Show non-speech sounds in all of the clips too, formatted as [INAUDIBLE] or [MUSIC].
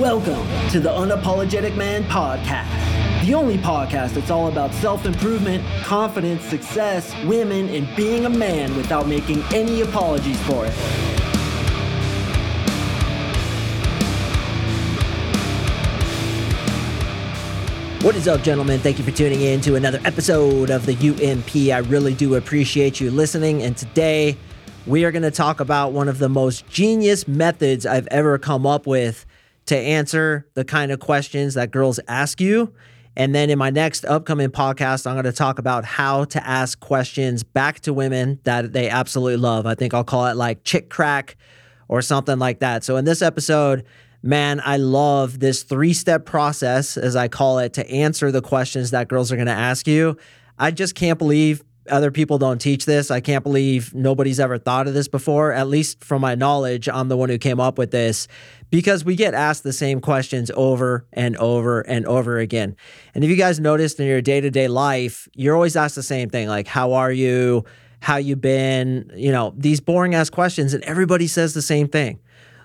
Welcome to the Unapologetic Man Podcast, the only podcast that's all about self improvement, confidence, success, women, and being a man without making any apologies for it. What is up, gentlemen? Thank you for tuning in to another episode of the UMP. I really do appreciate you listening. And today, we are going to talk about one of the most genius methods I've ever come up with to answer the kind of questions that girls ask you. And then in my next upcoming podcast, I'm going to talk about how to ask questions back to women that they absolutely love. I think I'll call it like chick crack or something like that. So in this episode, man, I love this three step process, as I call it, to answer the questions that girls are going to ask you. I just can't believe other people don't teach this. I can't believe nobody's ever thought of this before. At least from my knowledge, I'm the one who came up with this because we get asked the same questions over and over and over again. And if you guys noticed in your day to day life, you're always asked the same thing like, How are you? How you been? You know, these boring ass questions, and everybody says the same thing.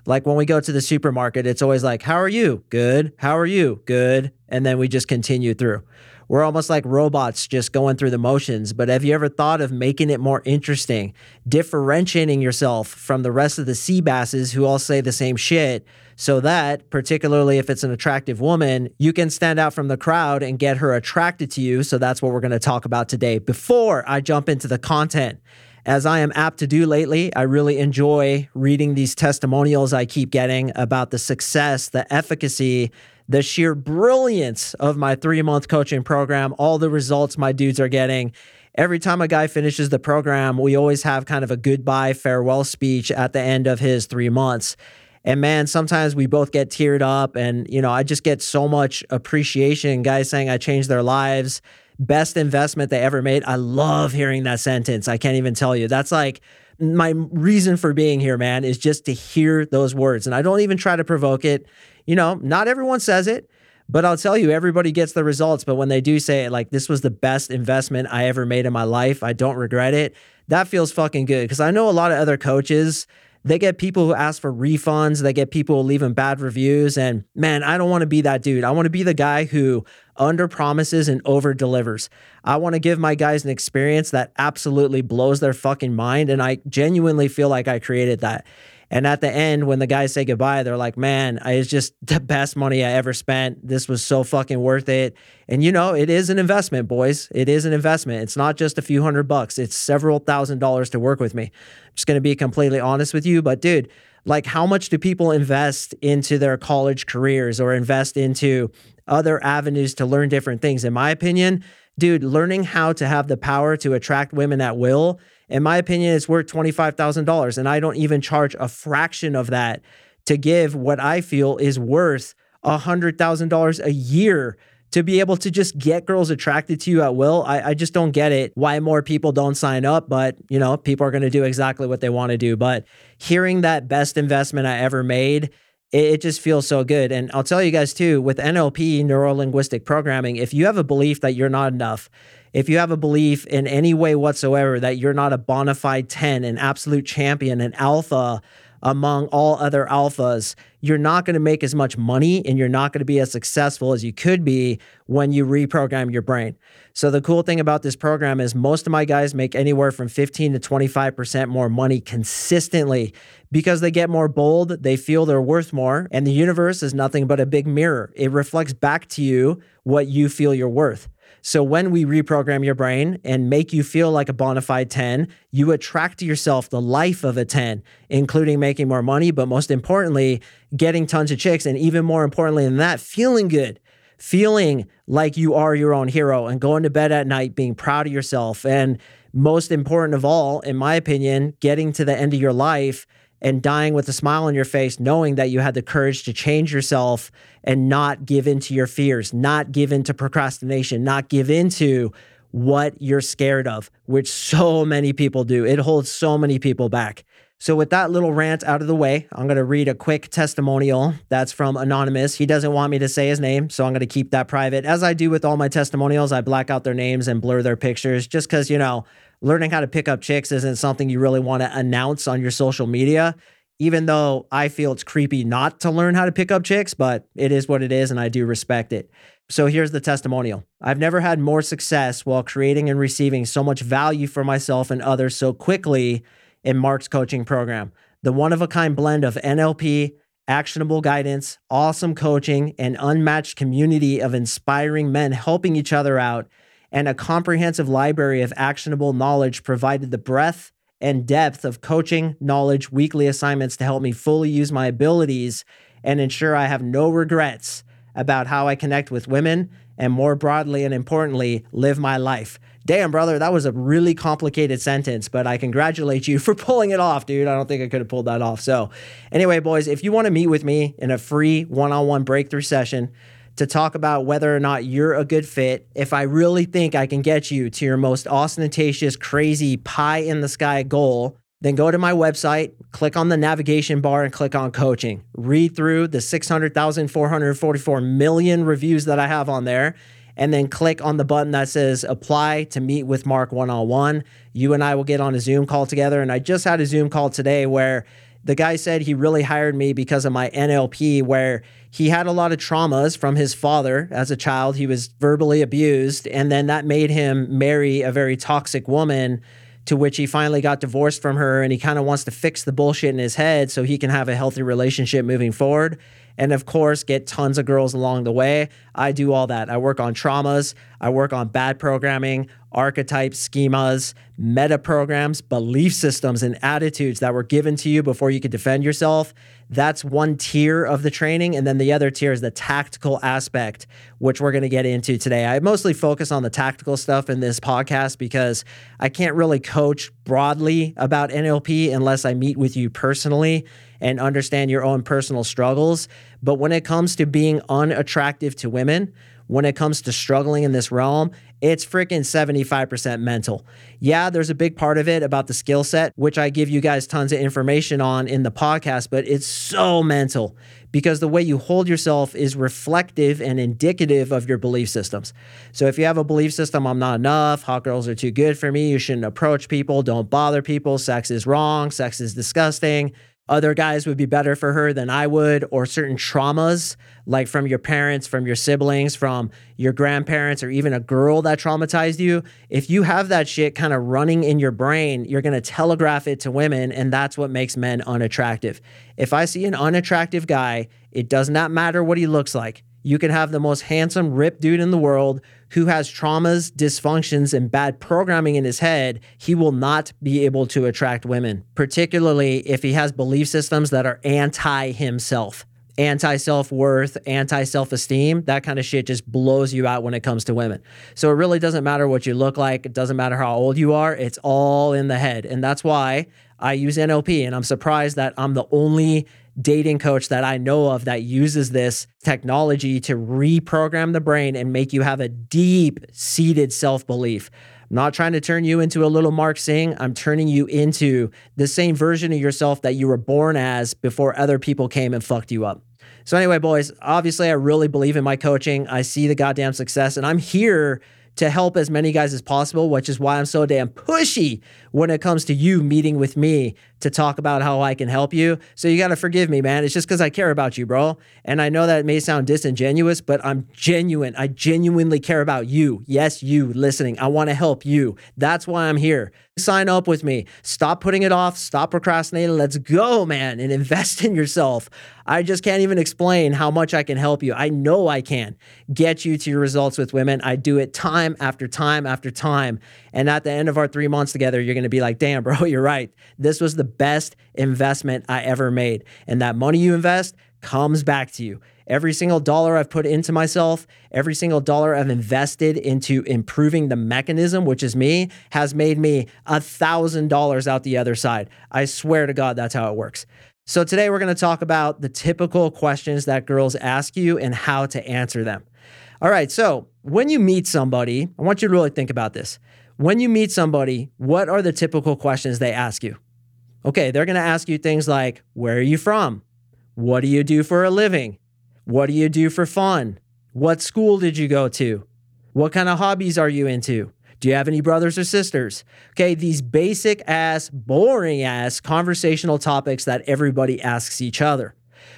Like when we go to the supermarket, it's always like, How are you? Good. How are you? Good. And then we just continue through. We're almost like robots just going through the motions. But have you ever thought of making it more interesting, differentiating yourself from the rest of the sea basses who all say the same shit? So that, particularly if it's an attractive woman, you can stand out from the crowd and get her attracted to you. So that's what we're going to talk about today. Before I jump into the content, as I am apt to do lately, I really enjoy reading these testimonials I keep getting about the success, the efficacy, the sheer brilliance of my three month coaching program, all the results my dudes are getting. Every time a guy finishes the program, we always have kind of a goodbye farewell speech at the end of his three months. And man, sometimes we both get teared up, and you know, I just get so much appreciation. Guys saying I changed their lives best investment they ever made. I love hearing that sentence. I can't even tell you. That's like my reason for being here, man, is just to hear those words. And I don't even try to provoke it. You know, not everyone says it, but I'll tell you, everybody gets the results. But when they do say it, like, this was the best investment I ever made in my life, I don't regret it. That feels fucking good. Cause I know a lot of other coaches they get people who ask for refunds. They get people leaving bad reviews. And man, I don't want to be that dude. I want to be the guy who under promises and over delivers. I want to give my guys an experience that absolutely blows their fucking mind. And I genuinely feel like I created that. And at the end, when the guys say goodbye, they're like, man, it's just [LAUGHS] the best money I ever spent. This was so fucking worth it. And you know, it is an investment, boys. It is an investment. It's not just a few hundred bucks, it's several thousand dollars to work with me. I'm just going to be completely honest with you. But dude, like, how much do people invest into their college careers or invest into other avenues to learn different things? In my opinion, dude, learning how to have the power to attract women at will in my opinion, it's worth $25,000. And I don't even charge a fraction of that to give what I feel is worth $100,000 a year to be able to just get girls attracted to you at will. I, I just don't get it why more people don't sign up, but you know, people are going to do exactly what they want to do. But hearing that best investment I ever made, it, it just feels so good. And I'll tell you guys too, with NLP, neuro linguistic programming, if you have a belief that you're not enough, if you have a belief in any way whatsoever that you're not a bona fide 10, an absolute champion, an alpha among all other alphas, you're not going to make as much money and you're not going to be as successful as you could be when you reprogram your brain. So, the cool thing about this program is most of my guys make anywhere from 15 to 25% more money consistently because they get more bold, they feel they're worth more, and the universe is nothing but a big mirror. It reflects back to you what you feel you're worth. So when we reprogram your brain and make you feel like a bona fide 10, you attract to yourself the life of a 10, including making more money, but most importantly, getting tons of chicks. And even more importantly than that, feeling good, feeling like you are your own hero and going to bed at night being proud of yourself. And most important of all, in my opinion, getting to the end of your life and dying with a smile on your face, knowing that you had the courage to change yourself and not give in to your fears, not give in to procrastination, not give in to what you're scared of, which so many people do. It holds so many people back. So, with that little rant out of the way, I'm going to read a quick testimonial that's from Anonymous. He doesn't want me to say his name, so I'm going to keep that private. As I do with all my testimonials, I black out their names and blur their pictures just because, you know, learning how to pick up chicks isn't something you really want to announce on your social media. even though I feel it's creepy not to learn how to pick up chicks, but it is what it is, and I do respect it. So here's the testimonial I've never had more success while creating and receiving so much value for myself and others so quickly in Mark's coaching program. The one of a kind blend of NLP, actionable guidance, awesome coaching, and unmatched community of inspiring men helping each other out, and a comprehensive library of actionable knowledge provided the breadth and depth of coaching, knowledge, weekly assignments to help me fully use my abilities and ensure I have no regrets about how I connect with women and more broadly and importantly, live my life. Damn, brother, that was a really complicated sentence, but I congratulate you [LAUGHS] for pulling it off, dude. I don't think I could have pulled that off. So, anyway, boys, if you want to meet with me in a free one on one breakthrough session to talk about whether or not you're a good fit, if I really think I can get you to your most ostentatious, crazy, pie in the sky goal, then go to my website, click on the navigation bar, and click on coaching. Read through the 600,444 million reviews that I have on there and then click on the button that says apply to meet with Mark one on one. You and I will get on a Zoom call together. And I just had a Zoom call today where the guy said he really hired me because of my NLP, where he had a lot of traumas from his father as a child. He was verbally abused, and then that made him marry a very toxic woman. To which he finally got divorced from her, and he kind of wants to fix the bullshit in his head so he can have a healthy relationship moving forward and of course get tons of girls along the way. I do all that. I work on traumas, I work on bad programming, archetypes, schemas, meta programs, belief systems, and attitudes that were given to you before you could defend yourself. That's one tier of the training. And then the other tier is the tactical aspect, which we're going to get into today. I mostly focus on the tactical stuff in this podcast because I can't really coach broadly about NLP unless I meet with you personally and understand your own personal struggles. But when it comes to being unattractive to women, when it comes to struggling in this realm, it's freaking 75% mental. Yeah, there's a big part of it about the skill set, which I give you guys tons of information on in the podcast, but it's so mental because the way you hold yourself is reflective and indicative of your belief systems. So if you have a belief system, I'm not enough, hot girls are too good for me, you shouldn't approach people, don't bother people, sex is wrong, sex is disgusting other guys would be better for her than I would, or certain traumas, like from your parents, from your siblings, from your grandparents, or even a girl that traumatized you. If you have that shit kind of running in your brain, you're going to telegraph it to women, and that's what makes men unattractive. If I see an unattractive guy, it does not matter what he looks like. You can have the most handsome, ripped dude in the world who has traumas, dysfunctions, and bad programming in his head. He will not be able to attract women, particularly if he has belief systems that are anti himself anti self worth, anti self esteem, that kind of shit just blows you out when it comes to women. So it really doesn't matter what you look like. It doesn't matter how old you are. It's all in the head. And that's why I use NLP. And I'm surprised that I'm the only dating coach that I know of that uses this technology to reprogram the brain and make you have a deep seated self belief. I'm not trying to turn you into a little Mark Sing. I'm turning you into the same version of yourself that you were born as before other people came and fucked you up. So, anyway, boys, obviously, I really believe in my coaching. I see the goddamn success, and I'm here to help as many guys as possible, which is why I'm so damn pushy when it comes to you meeting with me to talk about how I can help you. So you got to forgive me, man. It's just because I care about you, bro. And I know that may sound disingenuous, but I'm genuine. I genuinely care about you. Yes, you listening. I want to help you. That's why I'm here. Sign up with me. Stop putting it off. Stop procrastinating. Let's go, man, and invest in yourself. I just can't even explain how much I can help you. I know I can get you to your results with women. I do it time after time after time. And at the end of our three months together, you're going to be like, damn, bro, [LAUGHS] you're right. This was the best investment I ever made. And that money you invest comes back to you. Every single dollar I've put into myself, every single dollar I've invested into improving the mechanism, which is me, has made me a thousand dollars out the other side. I swear to God, that's how it works. So, today we're going to talk about the typical questions that girls ask you and how to answer them. All right, so when you meet somebody, I want you to really think about this. When you meet somebody, what are the typical questions they ask you? Okay, they're going to ask you things like, Where are you from? What do you do for a living? What do you do for fun? What school did you go to? What kind of hobbies are you into? Do you have any brothers or sisters? Okay, these basic ass, boring ass conversational topics that everybody asks each other.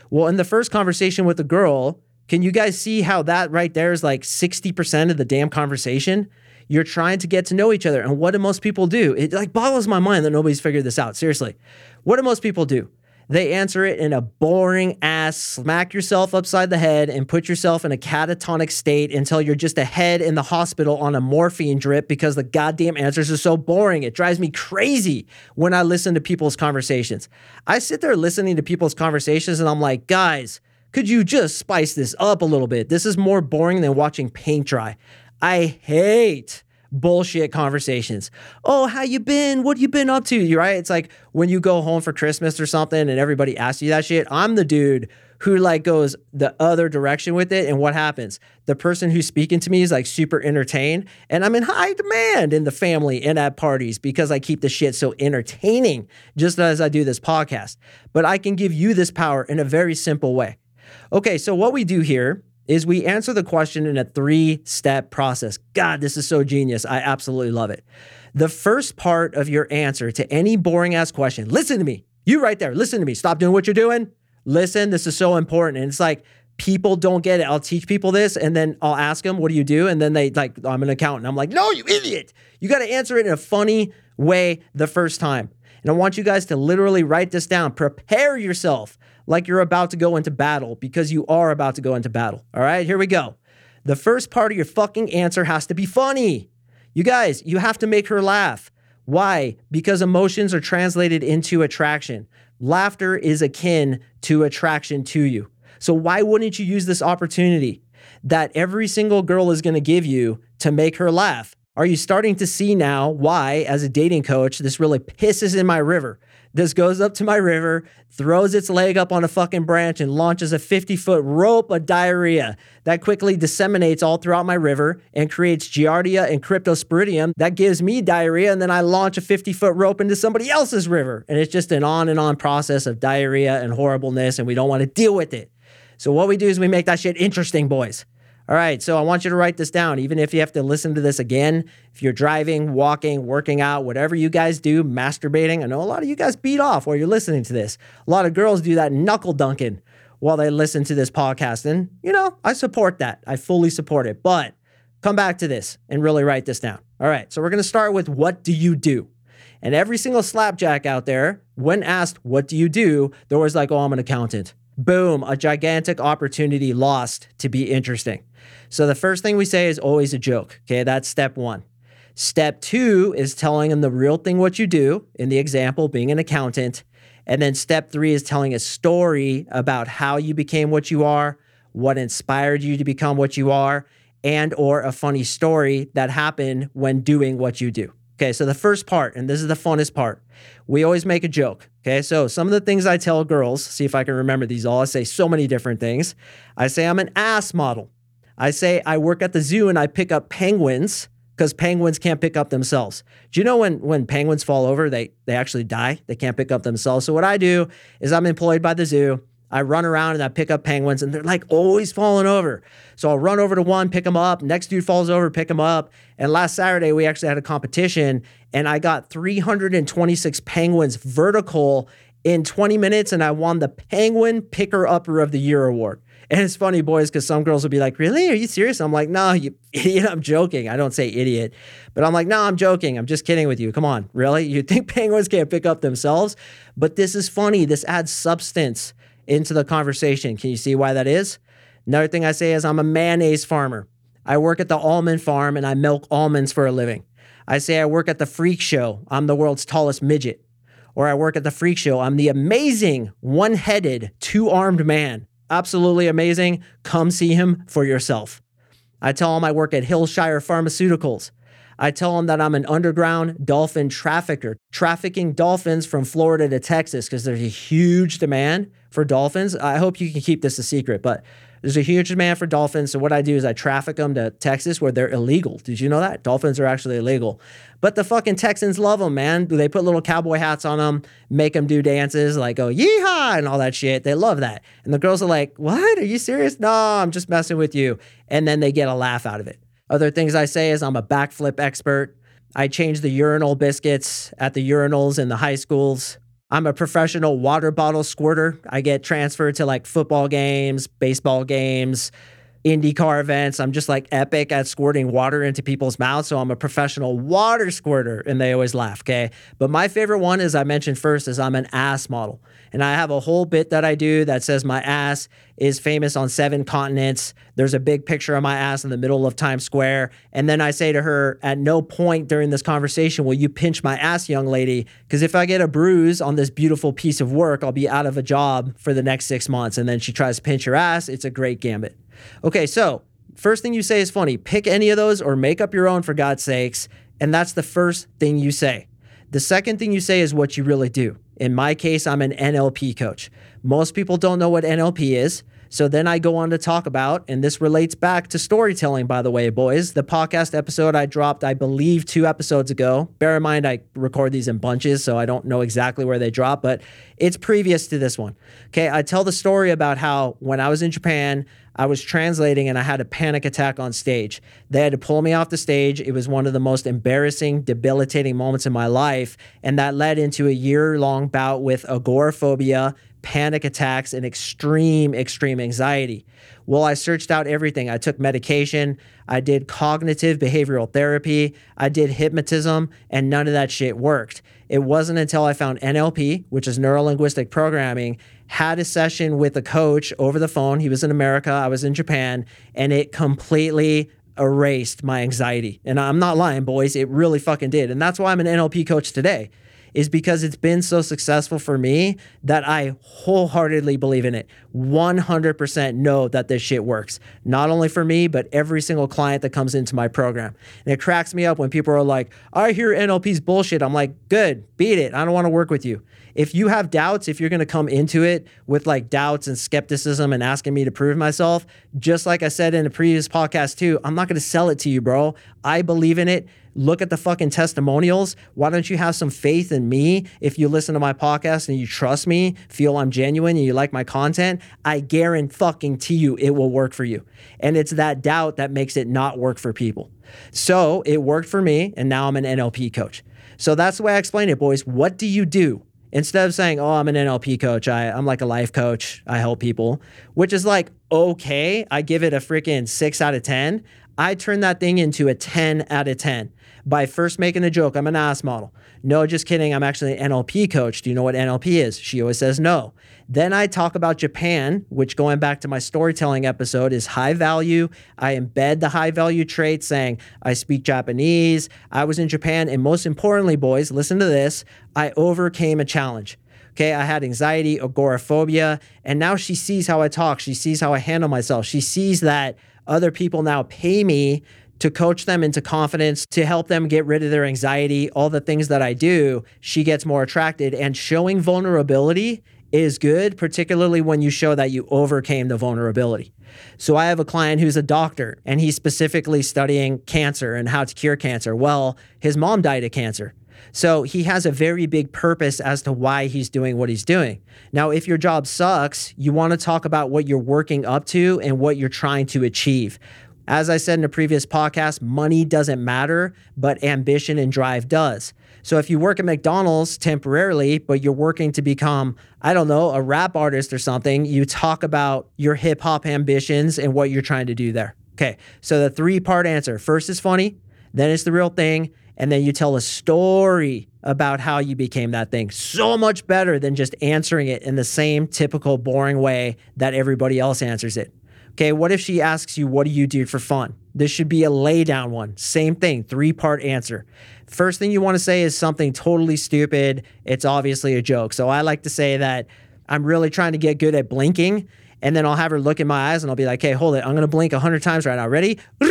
Well, in the first conversation with a girl, can you guys see how that right there is like 60% of the damn conversation? You're trying to get to know each other. And what do most people do? It like boggles my mind that nobody's figured this out. Seriously. What do most people do? They answer it in a boring ass, smack yourself upside the head and put yourself in a catatonic state until you're just a head in the hospital on a morphine drip because the goddamn answers are so boring. It drives me crazy when I listen to people's conversations. I sit there listening to people's conversations and I'm like, guys, could you just spice this up a little bit? This is more boring than watching paint dry. I hate bullshit conversations. Oh, how you been? What you been up to? You right? It's like when you go home for Christmas or something and everybody asks you that shit. I'm the dude who like goes the other direction with it and what happens? The person who's speaking to me is like super entertained and I'm in high demand in the family and at parties because I keep the shit so entertaining just as I do this podcast. But I can give you this power in a very simple way. Okay, so what we do here is we answer the question in a three step process. God, this is so genius. I absolutely love it. The first part of your answer to any boring ass question, listen to me. You right there, listen to me. Stop doing what you're doing. Listen, this is so important. And it's like, people don't get it. I'll teach people this and then I'll ask them, what do you do? And then they like, I'm an accountant. I'm like, no, you idiot. You got to answer it in a funny way the first time. And I want you guys to literally write this down. Prepare yourself like you're about to go into battle because you are about to go into battle. All right, here we go. The first part of your fucking answer has to be funny. You guys, you have to make her laugh. Why? Because emotions are translated into attraction. Laughter is akin to attraction to you. So, why wouldn't you use this opportunity that every single girl is going to give you to make her laugh? Are you starting to see now why, as a dating coach, this really pisses in my river? This goes up to my river, throws its leg up on a fucking branch, and launches a 50 foot rope of diarrhea that quickly disseminates all throughout my river and creates Giardia and Cryptosporidium that gives me diarrhea. And then I launch a 50 foot rope into somebody else's river. And it's just an on and on process of diarrhea and horribleness, and we don't want to deal with it. So, what we do is we make that shit interesting, boys. All right, so I want you to write this down, even if you have to listen to this again. If you're driving, walking, working out, whatever you guys do, masturbating. I know a lot of you guys beat off while you're listening to this. A lot of girls do that knuckle dunking while they listen to this podcast. And, you know, I support that. I fully support it. But come back to this and really write this down. All right, so we're gonna start with what do you do? And every single slapjack out there, when asked, what do you do? They're always like, oh, I'm an accountant. Boom, a gigantic opportunity lost to be interesting. So the first thing we say is always a joke. Okay, that's step one. Step two is telling them the real thing, what you do, in the example, being an accountant. And then step three is telling a story about how you became what you are, what inspired you to become what you are, and or a funny story that happened when doing what you do. Okay, so the first part, and this is the funnest part, we always make a joke. Okay, so some of the things I tell girls, see if I can remember these all. I say so many different things. I say I'm an ass model. I say I work at the zoo and I pick up penguins because penguins can't pick up themselves. Do you know when when penguins fall over, they they actually die? They can't pick up themselves. So what I do is I'm employed by the zoo. I run around and I pick up penguins and they're like always falling over. So I'll run over to one, pick them up. Next dude falls over, pick them up. And last Saturday, we actually had a competition and I got 326 penguins vertical in 20 minutes and I won the Penguin Picker Upper of the Year award. And it's funny, boys, because some girls will be like, Really? Are you serious? I'm like, No, you [LAUGHS] idiot. I'm joking. I don't say idiot, but I'm like, No, I'm joking. I'm just kidding with you. Come on. Really? You think [LAUGHS] penguins can't pick up themselves? But this is funny. This adds substance into the conversation. Can you see why that is? Another thing I say is I'm a mayonnaise farmer. I work at the almond farm and I milk almonds for a living. I say I work at the freak show. I'm the world's tallest midget. Or I work at the freak show. I'm the amazing one headed, two armed man. Absolutely amazing. Come see him for yourself. I tell them I work at Hillshire Pharmaceuticals. I tell them that I'm an underground dolphin trafficker, trafficking dolphins from Florida to Texas because there's a huge demand for dolphins. I hope you can keep this a secret, but there's a huge demand for dolphins. So what I do is I traffic them to Texas where they're illegal. Did you know that? Dolphins are actually illegal. But the fucking Texans love them, man. They put little cowboy hats on them, make them do dances like, oh, yeehaw, and all that shit. They love that. And the girls are like, what? Are you serious? No, I'm just messing with you. And then they get a laugh out of it. Other things I say is I'm a backflip expert. I change the urinal biscuits at the urinals in the high schools. I'm a professional water bottle squirter. I get transferred to like football games, baseball games, IndyCar events. I'm just like epic at squirting water into people's mouths. So I'm a professional water squirter. And they always laugh. Okay. But my favorite one, as I mentioned first, is I'm an ass model. And I have a whole bit that I do that says my ass is famous on seven continents. There's a big picture of my ass in the middle of Times Square. And then I say to her, at no point during this conversation will you pinch my ass, young lady. Because if I get a bruise on this beautiful piece of work, I'll be out of a job for the next six months. And then she tries to pinch her ass. It's a great gambit. Okay, so first thing you say is funny. Pick any of those or make up your own for God's sakes. And that's the first thing you say. The second thing you say is what you really do. In my case, I'm an NLP coach. Most people don't know what NLP is. So then I go on to talk about, and this relates back to storytelling, by the way, boys. The podcast episode I dropped, I believe, two episodes ago. Bear in mind, I record these in bunches, so I don't know exactly where they drop, but it's previous to this one. Okay, I tell the story about how when I was in Japan, I was translating and I had a panic attack on stage. They had to pull me off the stage. It was one of the most embarrassing, debilitating moments in my life. And that led into a year long bout with agoraphobia, panic attacks, and extreme, extreme anxiety. Well, I searched out everything. I took medication, I did cognitive behavioral therapy, I did hypnotism, and none of that shit worked. It wasn't until I found NLP, which is neuro linguistic programming, had a session with a coach over the phone. He was in America, I was in Japan, and it completely erased my anxiety. And I'm not lying, boys, it really fucking did. And that's why I'm an NLP coach today is because it's been so successful for me that I wholeheartedly believe in it. 100% know that this shit works. Not only for me, but every single client that comes into my program. And it cracks me up when people are like, I hear NLP's bullshit. I'm like, good, beat it. I don't want to work with you. If you have doubts, if you're going to come into it with like doubts and skepticism and asking me to prove myself, just like I said in a previous podcast too, I'm not going to sell it to you, bro. I believe in it look at the fucking testimonials. Why don't you have some faith in me if you listen to my podcast and you trust me, feel I'm genuine and you like my content? I guarantee fucking to you it will work for you. And it's that doubt that makes it not work for people. So it worked for me, and now I'm an NLP coach. So that's the way I explain it, boys. What do you do? Instead of saying, oh, I'm an NLP coach, I, I'm like a life coach, I help people, which is like, okay, I give it a freaking six out of 10. I turn that thing into a 10 out of 10 by first making a joke. I'm an ass model. No, just kidding. I'm actually an NLP coach. Do you know what NLP is? She always says no. Then I talk about Japan, which going back to my storytelling episode is high value. I embed the high value trait saying I speak Japanese. I was in Japan. And most importantly, boys, listen to this. I overcame a challenge. Okay, I had anxiety, agoraphobia, and now she sees how I talk. She sees how I handle myself. She sees that other people now pay me to coach them into confidence, to help them get rid of their anxiety, all the things that I do, she gets more attracted. And showing vulnerability is good, particularly when you show that you overcame the vulnerability. So I have a client who's a doctor and he's specifically studying cancer and how to cure cancer. Well, his mom died of cancer. So he has a very big purpose as to why he's doing what he's doing. Now, if your job sucks, you want to talk about what you're working up to and what you're trying to achieve. As I said in a previous podcast, money doesn't matter, but ambition and drive does. So if you work at McDonald's temporarily, but you're working to become, I don't know, a rap artist or something, you talk about your hip hop ambitions and what you're trying to do there. Okay, so the three part answer first is funny, then it's the real thing, and then you tell a story about how you became that thing. So much better than just answering it in the same typical boring way that everybody else answers it. Okay, what if she asks you, What do you do for fun? This should be a lay down one. Same thing, three part answer. First thing you want to say is something totally stupid. It's obviously a joke. So I like to say that I'm really trying to get good at blinking. And then I'll have her look in my eyes and I'll be like, Hey, hold it. I'm going to blink 100 times right now. Ready? [LAUGHS]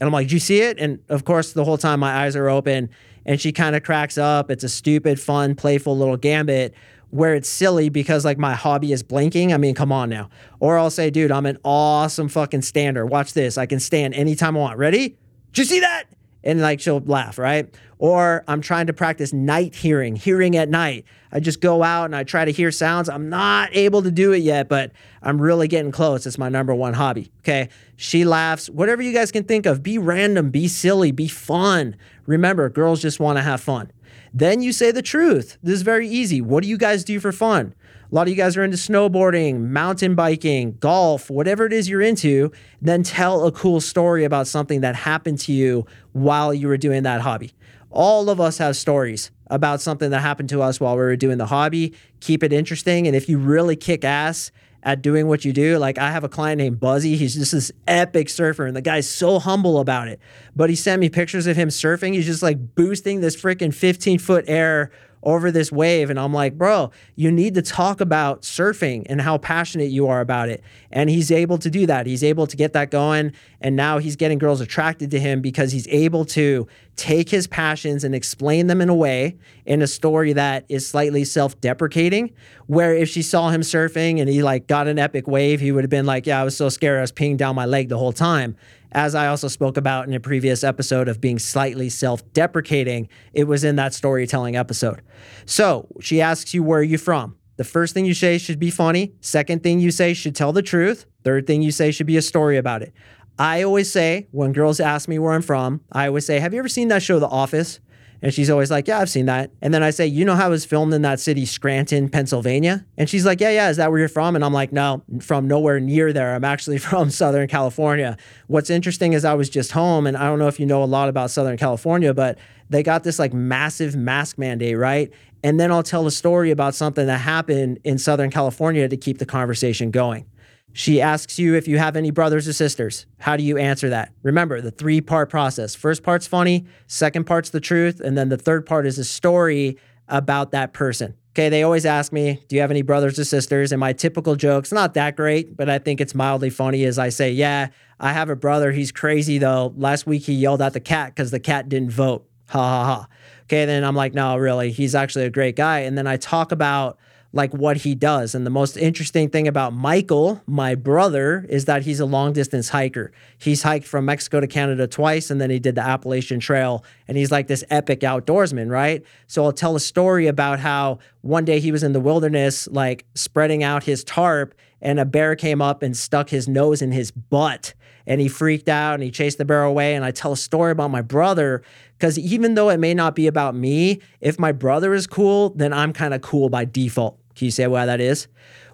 And I'm like, Do you see it? And of course, the whole time my eyes are open and she kind of cracks up. It's a stupid, fun, playful little gambit where it's silly because like my hobby is blinking. I mean, come on now. Or I'll say, dude, I'm an awesome fucking stander. Watch this. I can stand anytime I want. Ready? Did you see that? And like she'll laugh, right? Or I'm trying to practice night hearing, hearing at night. I just go out and I try to hear sounds. I'm not able to do it yet, but I'm really getting close. It's my number one hobby. Okay. She laughs. Whatever you guys can think of, be random, be silly, be fun. Remember, girls just want to have fun. Then you say the truth. This is very easy. What do you guys do for fun? A lot of you guys are into snowboarding, mountain biking, golf, whatever it is you're into. Then tell a cool story about something that happened to you while you were doing that hobby. All of us have stories about something that happened to us while we were doing the hobby. Keep it interesting. And if you really kick ass at doing what you do. Like I have a client named Buzzy. He's just this epic surfer, and the guy's so humble about it. But he sent me pictures of him surfing. He's just like boosting this freaking 15 foot air over this wave. And I'm like, bro, you need to talk about surfing and how passionate you are about it. And he's able to do that. He's able to get that going. And now he's getting girls attracted to him because he's able to take his passions and explain them in a way in a story that is slightly self-deprecating where if she saw him surfing and he like got an epic wave he would have been like yeah i was so scared i was peeing down my leg the whole time as I also spoke about in a previous episode of being slightly self deprecating, it was in that storytelling episode. So she asks you, Where are you from? The first thing you say should be funny. Second thing you say should tell the truth. Third thing you say should be a story about it. I always say, when girls ask me where I'm from, I always say, Have you ever seen that show, The Office? And she's always like, Yeah, I've seen that. And then I say, You know how it was filmed in that city, Scranton, Pennsylvania? And she's like, Yeah, yeah, is that where you're from? And I'm like, No, from nowhere near there. I'm actually [LAUGHS] from Southern California. What's interesting is I was just home, and I don't know if you know a lot about Southern California, but they got this like massive mask mandate, right? And then I'll tell a story about something that happened in Southern California to keep the conversation going. She asks you if you have any brothers or sisters. How do you answer that? Remember the three part process. First part's funny, second part's the truth, and then the third part is a story about that person. Okay, they always ask me, Do you have any brothers or sisters? And my typical joke's not that great, but I think it's mildly funny as I say, Yeah, I have a brother. He's crazy though. Last week he yelled at the cat because the cat didn't vote. Ha ha ha. Okay, then I'm like, No, really, he's actually a great guy. And then I talk about like what he does. And the most interesting thing about Michael, my brother, is that he's a long distance hiker. He's hiked from Mexico to Canada twice and then he did the Appalachian Trail and he's like this epic outdoorsman, right? So I'll tell a story about how one day he was in the wilderness like spreading out his tarp and a bear came up and stuck his nose in his butt and he freaked out and he chased the bear away and I tell a story about my brother because even though it may not be about me, if my brother is cool, then I'm kind of cool by default. Can you say why that is?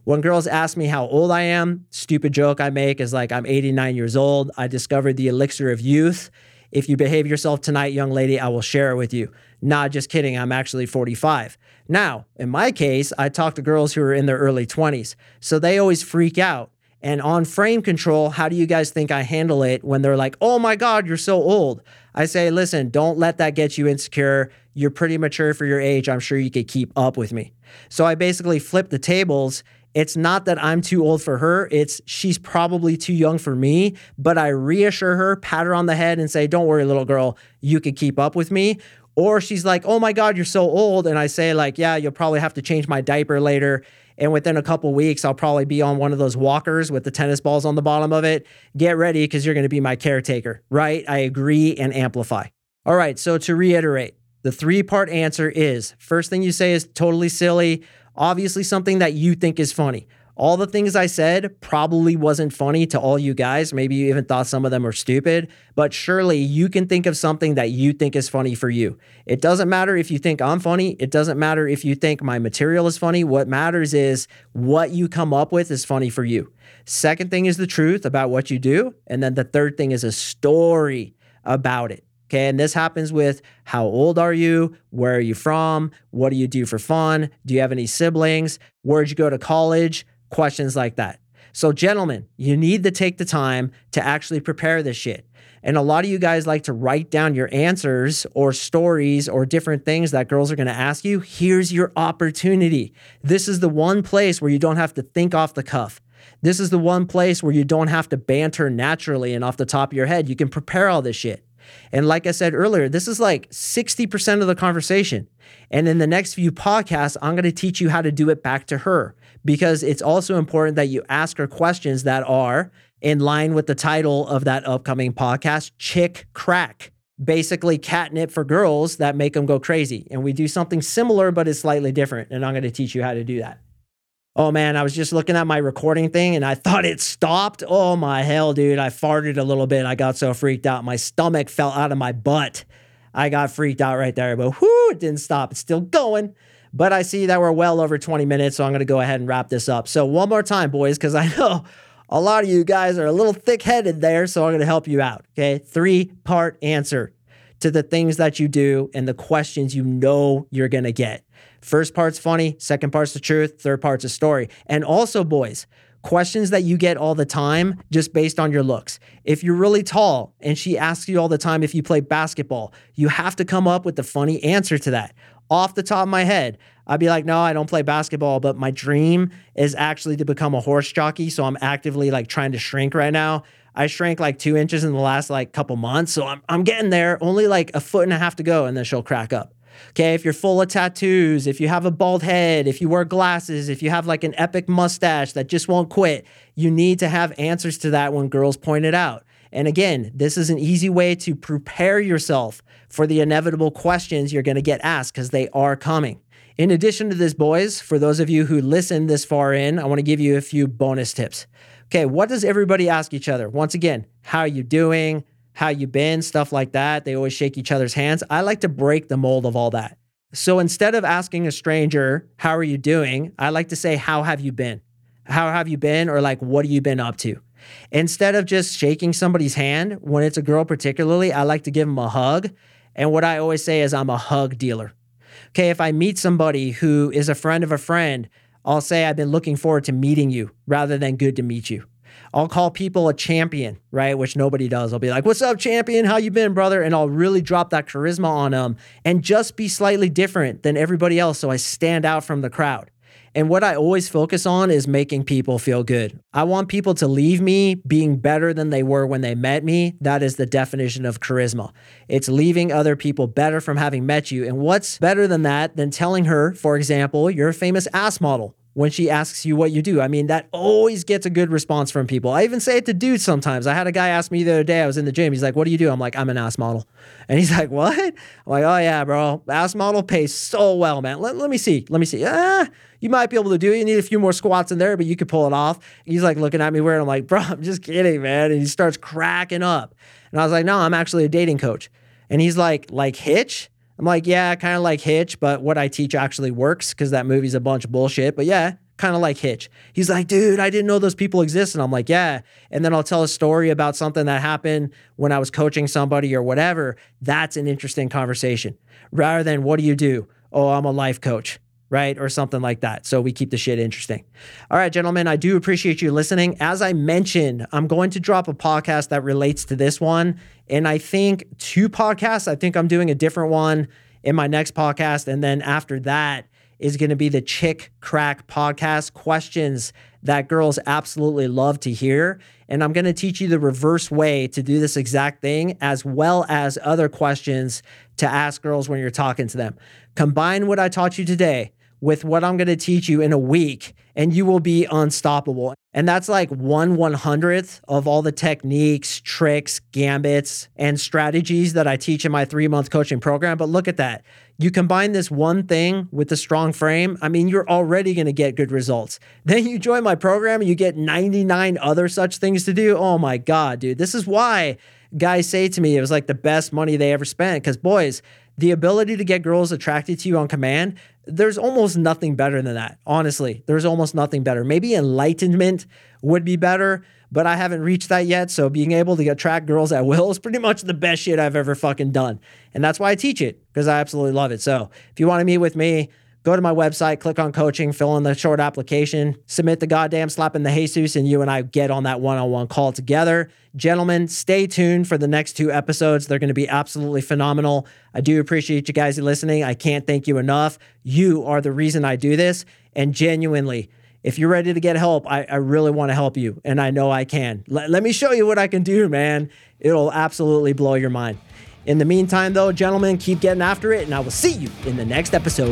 When girls ask me how old I am, stupid joke I make is like, I'm 89 years old. I discovered the elixir of youth. If you behave yourself tonight, young lady, I will share it with you. Not just kidding, I'm actually 45. Now, in my case, I talk to girls who are in their early 20s. So they always freak out. And on frame control, how do you guys think I handle it when they're like, oh my God, you're so old? I say, listen, don't let that get you insecure. You're pretty mature for your age. I'm sure you could keep up with me. So I basically flip the tables. It's not that I'm too old for her, it's she's probably too young for me, but I reassure her, pat her on the head, and say, Don't worry, little girl, you can keep up with me. Or she's like, Oh my God, you're so old. And I say, like, yeah, you'll probably have to change my diaper later. And within a couple weeks, I'll probably be on one of those walkers with the tennis balls on the bottom of it. Get ready because you're going to be my caretaker, right? I agree and amplify. All right. So to reiterate, the three part answer is first thing you say is totally silly, obviously something that you think is funny. All the things I said probably wasn't funny to all you guys. Maybe you even thought some of them were stupid, but surely you can think of something that you think is funny for you. It doesn't matter if you think I'm funny. It doesn't matter if you think my material is funny. What matters is what you come up with is funny for you. Second thing is the truth about what you do. And then the third thing is a story about it. Okay. And this happens with how old are you? Where are you from? What do you do for fun? Do you have any siblings? Where'd you go to college? Questions like that. So, gentlemen, you need to take the time to actually prepare this shit. And a lot of you guys like to write down your answers or stories or different things that girls are going to ask you. Here's your opportunity. This is the one place where you don't have to think off the cuff. This is the one place where you don't have to banter naturally and off the top of your head. You can prepare all this shit. And like I said earlier, this is like 60% of the conversation. And in the next few podcasts, I'm going to teach you how to do it back to her because it's also important that you ask her questions that are in line with the title of that upcoming podcast, Chick Crack. basically catnip for girls that make them go crazy. And we do something similar, but it's slightly different. And I'm going to teach you how to do that. Oh man, I was just looking at my recording thing and I thought it stopped. Oh my hell, dude. I farted a little bit. I got so freaked out. My stomach fell out of my butt. I got freaked out right there, but whoo, it didn't stop. It's still going. But I see that we're well over 20 minutes, so I'm going to go ahead and wrap this up. So, one more time, boys, because I [LAUGHS] know a lot of you guys are a little thick headed there, so I'm going to help you out. Okay. Three part answer to the things that you do and the questions you know you're going to get. First part's funny, second part's the truth, third part's a story. And also, boys, questions that you get all the time just based on your looks. If you're really tall and she asks you all the time if you play basketball, you have to come up with the funny answer to that. Off the top of my head, I'd be like, no, I don't play basketball, but my dream is actually to become a horse jockey. So I'm actively like trying to shrink right now. I shrank like two inches in the last like couple months. So I'm, I'm getting there, only like a foot and a half to go, and then she'll crack up. Okay, if you're full of tattoos, if you have a bald head, if you wear glasses, if you have like an epic mustache that just won't quit, you need to have answers to that when girls point it out. And again, this is an easy way to prepare yourself for the inevitable questions you're going to get asked because they are coming. In addition to this, boys, for those of you who listen this far in, I want to give you a few bonus tips. Okay, what does everybody ask each other? Once again, how are you doing? how you been, stuff like that. They always shake each other's hands. I like to break the mold of all that. So instead of asking a stranger, how are you doing? I like to say, how have you been? How have you been? Or like, what have you been up to? Instead of just shaking somebody's hand, when it's a girl particularly, I like to give them a hug. And what I always say is, I'm a hug dealer. Okay, if I meet somebody who is a friend of a friend, I'll say, I've been looking forward to meeting you rather than good to meet you. I'll call people a champion, right? Which nobody does. I'll be like, "What's up, champion? How you been, brother?" And I'll really drop that charisma on them and just be slightly different than everybody else so I stand out from the crowd. And what I always focus on is making people feel good. I want people to leave me being better than they were when they met me. That is the definition of charisma. It's leaving other people better from having met you. And what's better than that than telling her, for example, you're a famous ass model? When she asks you what you do. I mean, that always gets a good response from people. I even say it to dudes sometimes. I had a guy ask me the other day, I was in the gym. He's like, What do you do? I'm like, I'm an ass model. [LAUGHS] And he's like, What? I'm like, Oh, yeah, bro. Ass model pays so well, man. Let, let me see. Let me see. Ah, you might be able to do it. You need a few more squats in there, but you could pull it off. He's like looking at me weird. I'm like, Bro, [LAUGHS] I'm just kidding, man. And he starts cracking up. And I was like, No, I'm actually a dating coach. And he's like, Like Hitch? I'm like, yeah, kind of like Hitch, but what I teach actually works because that movie's a bunch of bullshit. But yeah, kind of like Hitch. He's like, dude, I didn't know those people exist. And I'm like, yeah. And then I'll tell a story about something that happened when I was coaching somebody or whatever. That's an interesting conversation rather than what do you do? Oh, I'm a life coach right? Or something like that. So we keep the shit interesting. All right, gentlemen, I do appreciate you listening. As I mentioned, I'm going to drop a podcast that relates to this one. And I think two podcasts, I think I'm doing a different one in my next podcast. And then after that, is going to be the Chick Crack podcast questions that girls absolutely love to hear. And I'm going to teach you the reverse way to do this exact thing, as well as other questions to ask girls when you're talking to them. Combine what I taught you today with what I'm going to teach you in a week, and you will be unstoppable. And that's like one one hundredth of all the techniques, tricks, gambits, and strategies that I teach in my three month coaching program. But look at that. You combine this one thing with the strong frame, I mean, you're already going to get good results. [LAUGHS] Then you join my program and you get 99 other such things to do. Oh my God, dude. This is why guys say to me it was like the best money they ever spent. Because, boys, the ability to get girls attracted to you on command, there's almost nothing better than that. Honestly, there's almost nothing better. Maybe enlightenment would be better, but I haven't reached that yet. So being able to attract girls at will is pretty much the best shit I've ever fucking done. And that's why I teach it because I absolutely love it. So if you want to meet with me, go to my website, click on coaching, fill in the short application, submit the goddamn slap in the Jesus, and you and I get on that one on one call together. Gentlemen, stay tuned for the next two episodes. They're going to be absolutely phenomenal. I do appreciate you guys listening. I can't thank you enough. You are the reason I do this. And genuinely, if you're ready to get help, I, I really want to help you. And I know I can. Let, let me show you what I can do, man. It'll absolutely blow your mind. In the meantime, though, gentlemen, keep getting after it, and I will see you in the next episode.